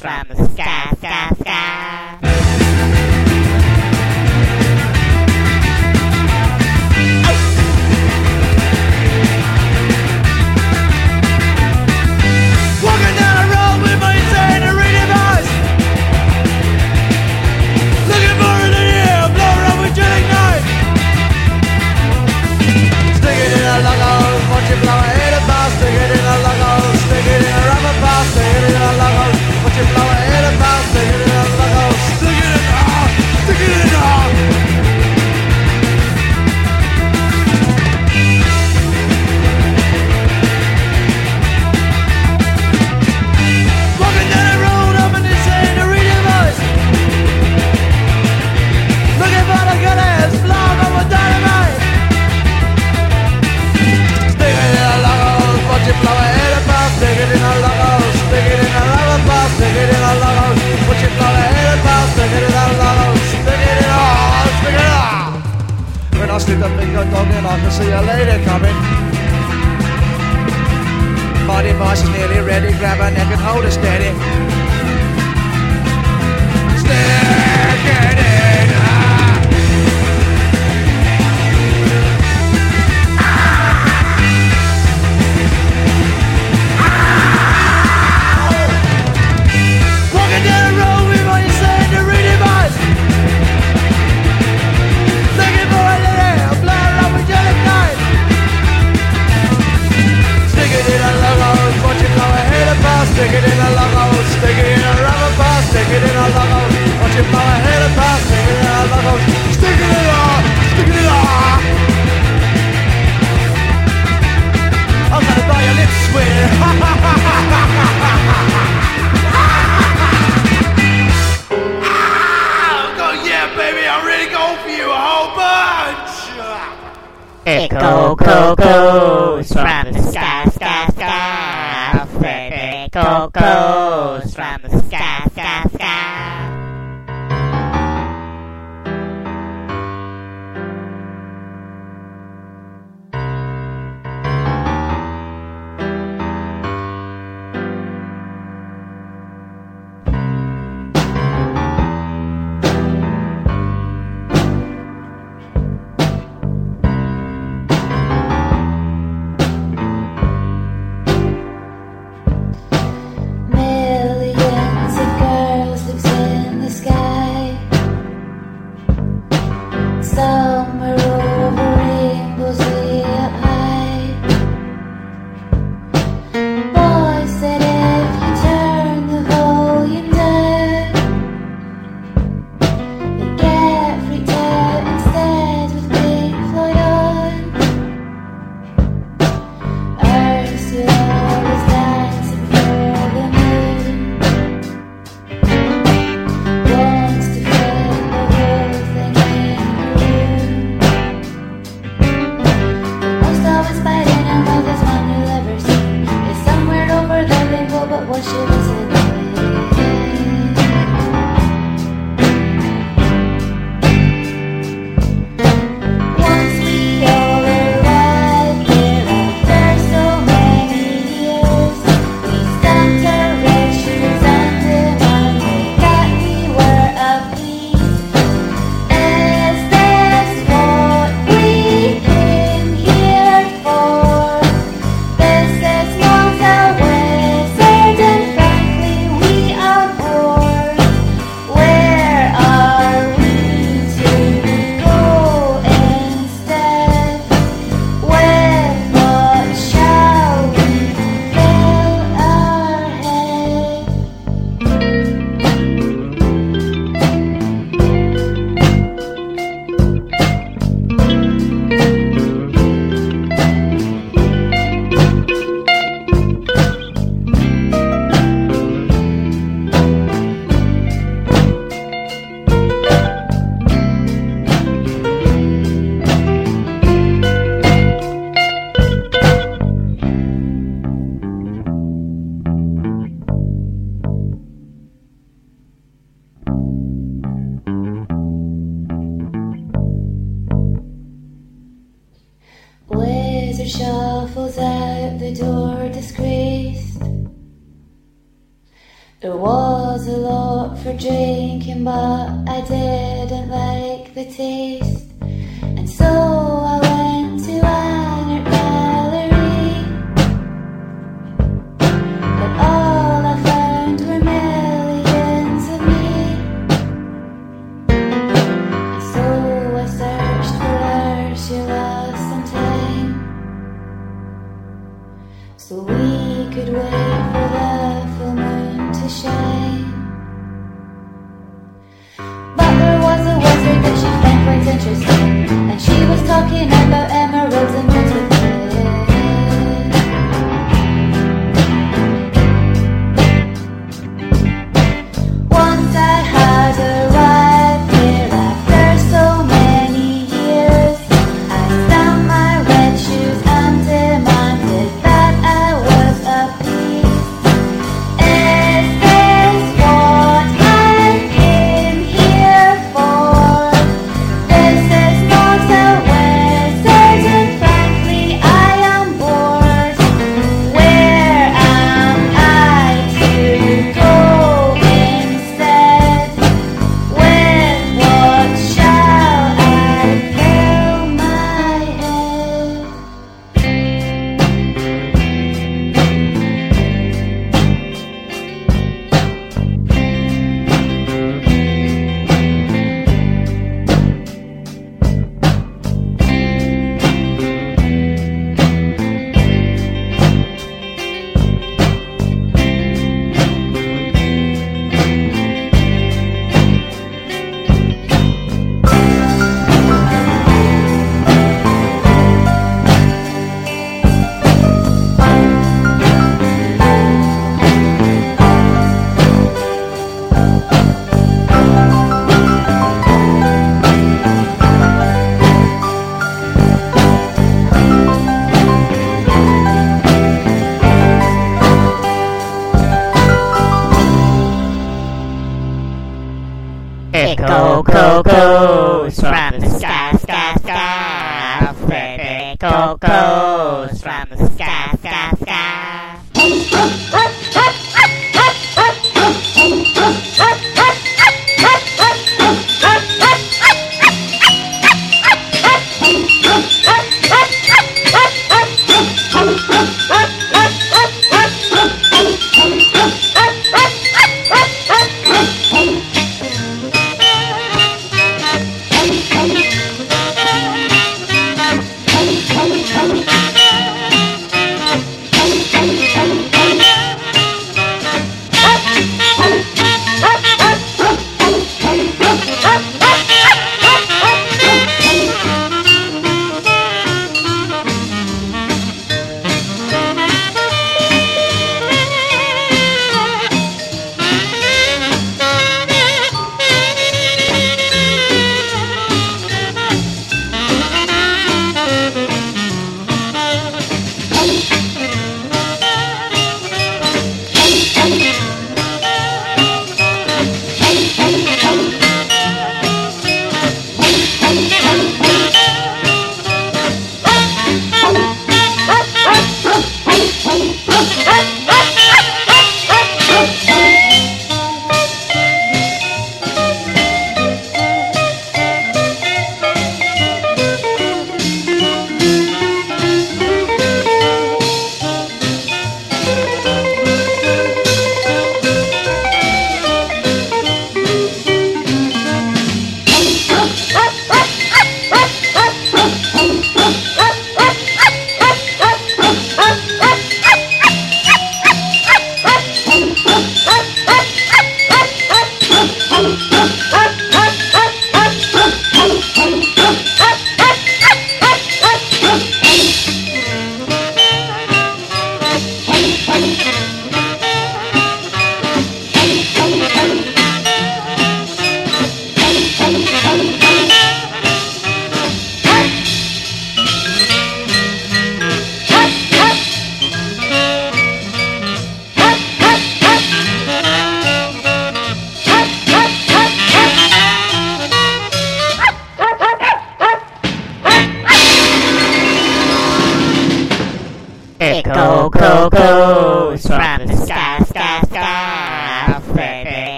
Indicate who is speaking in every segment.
Speaker 1: found this device is nearly ready. Grab her neck and hold her steady. Steady. sticking it sticking it. I'm gonna buy your lips sweet.
Speaker 2: Ha from the sky, sky, sky. From the sky. There was a lot for drinking, but I didn't like the taste. go,
Speaker 3: go, goes from the sky, sky, sky. Freddy go, goes from the sky.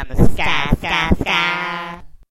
Speaker 3: Sky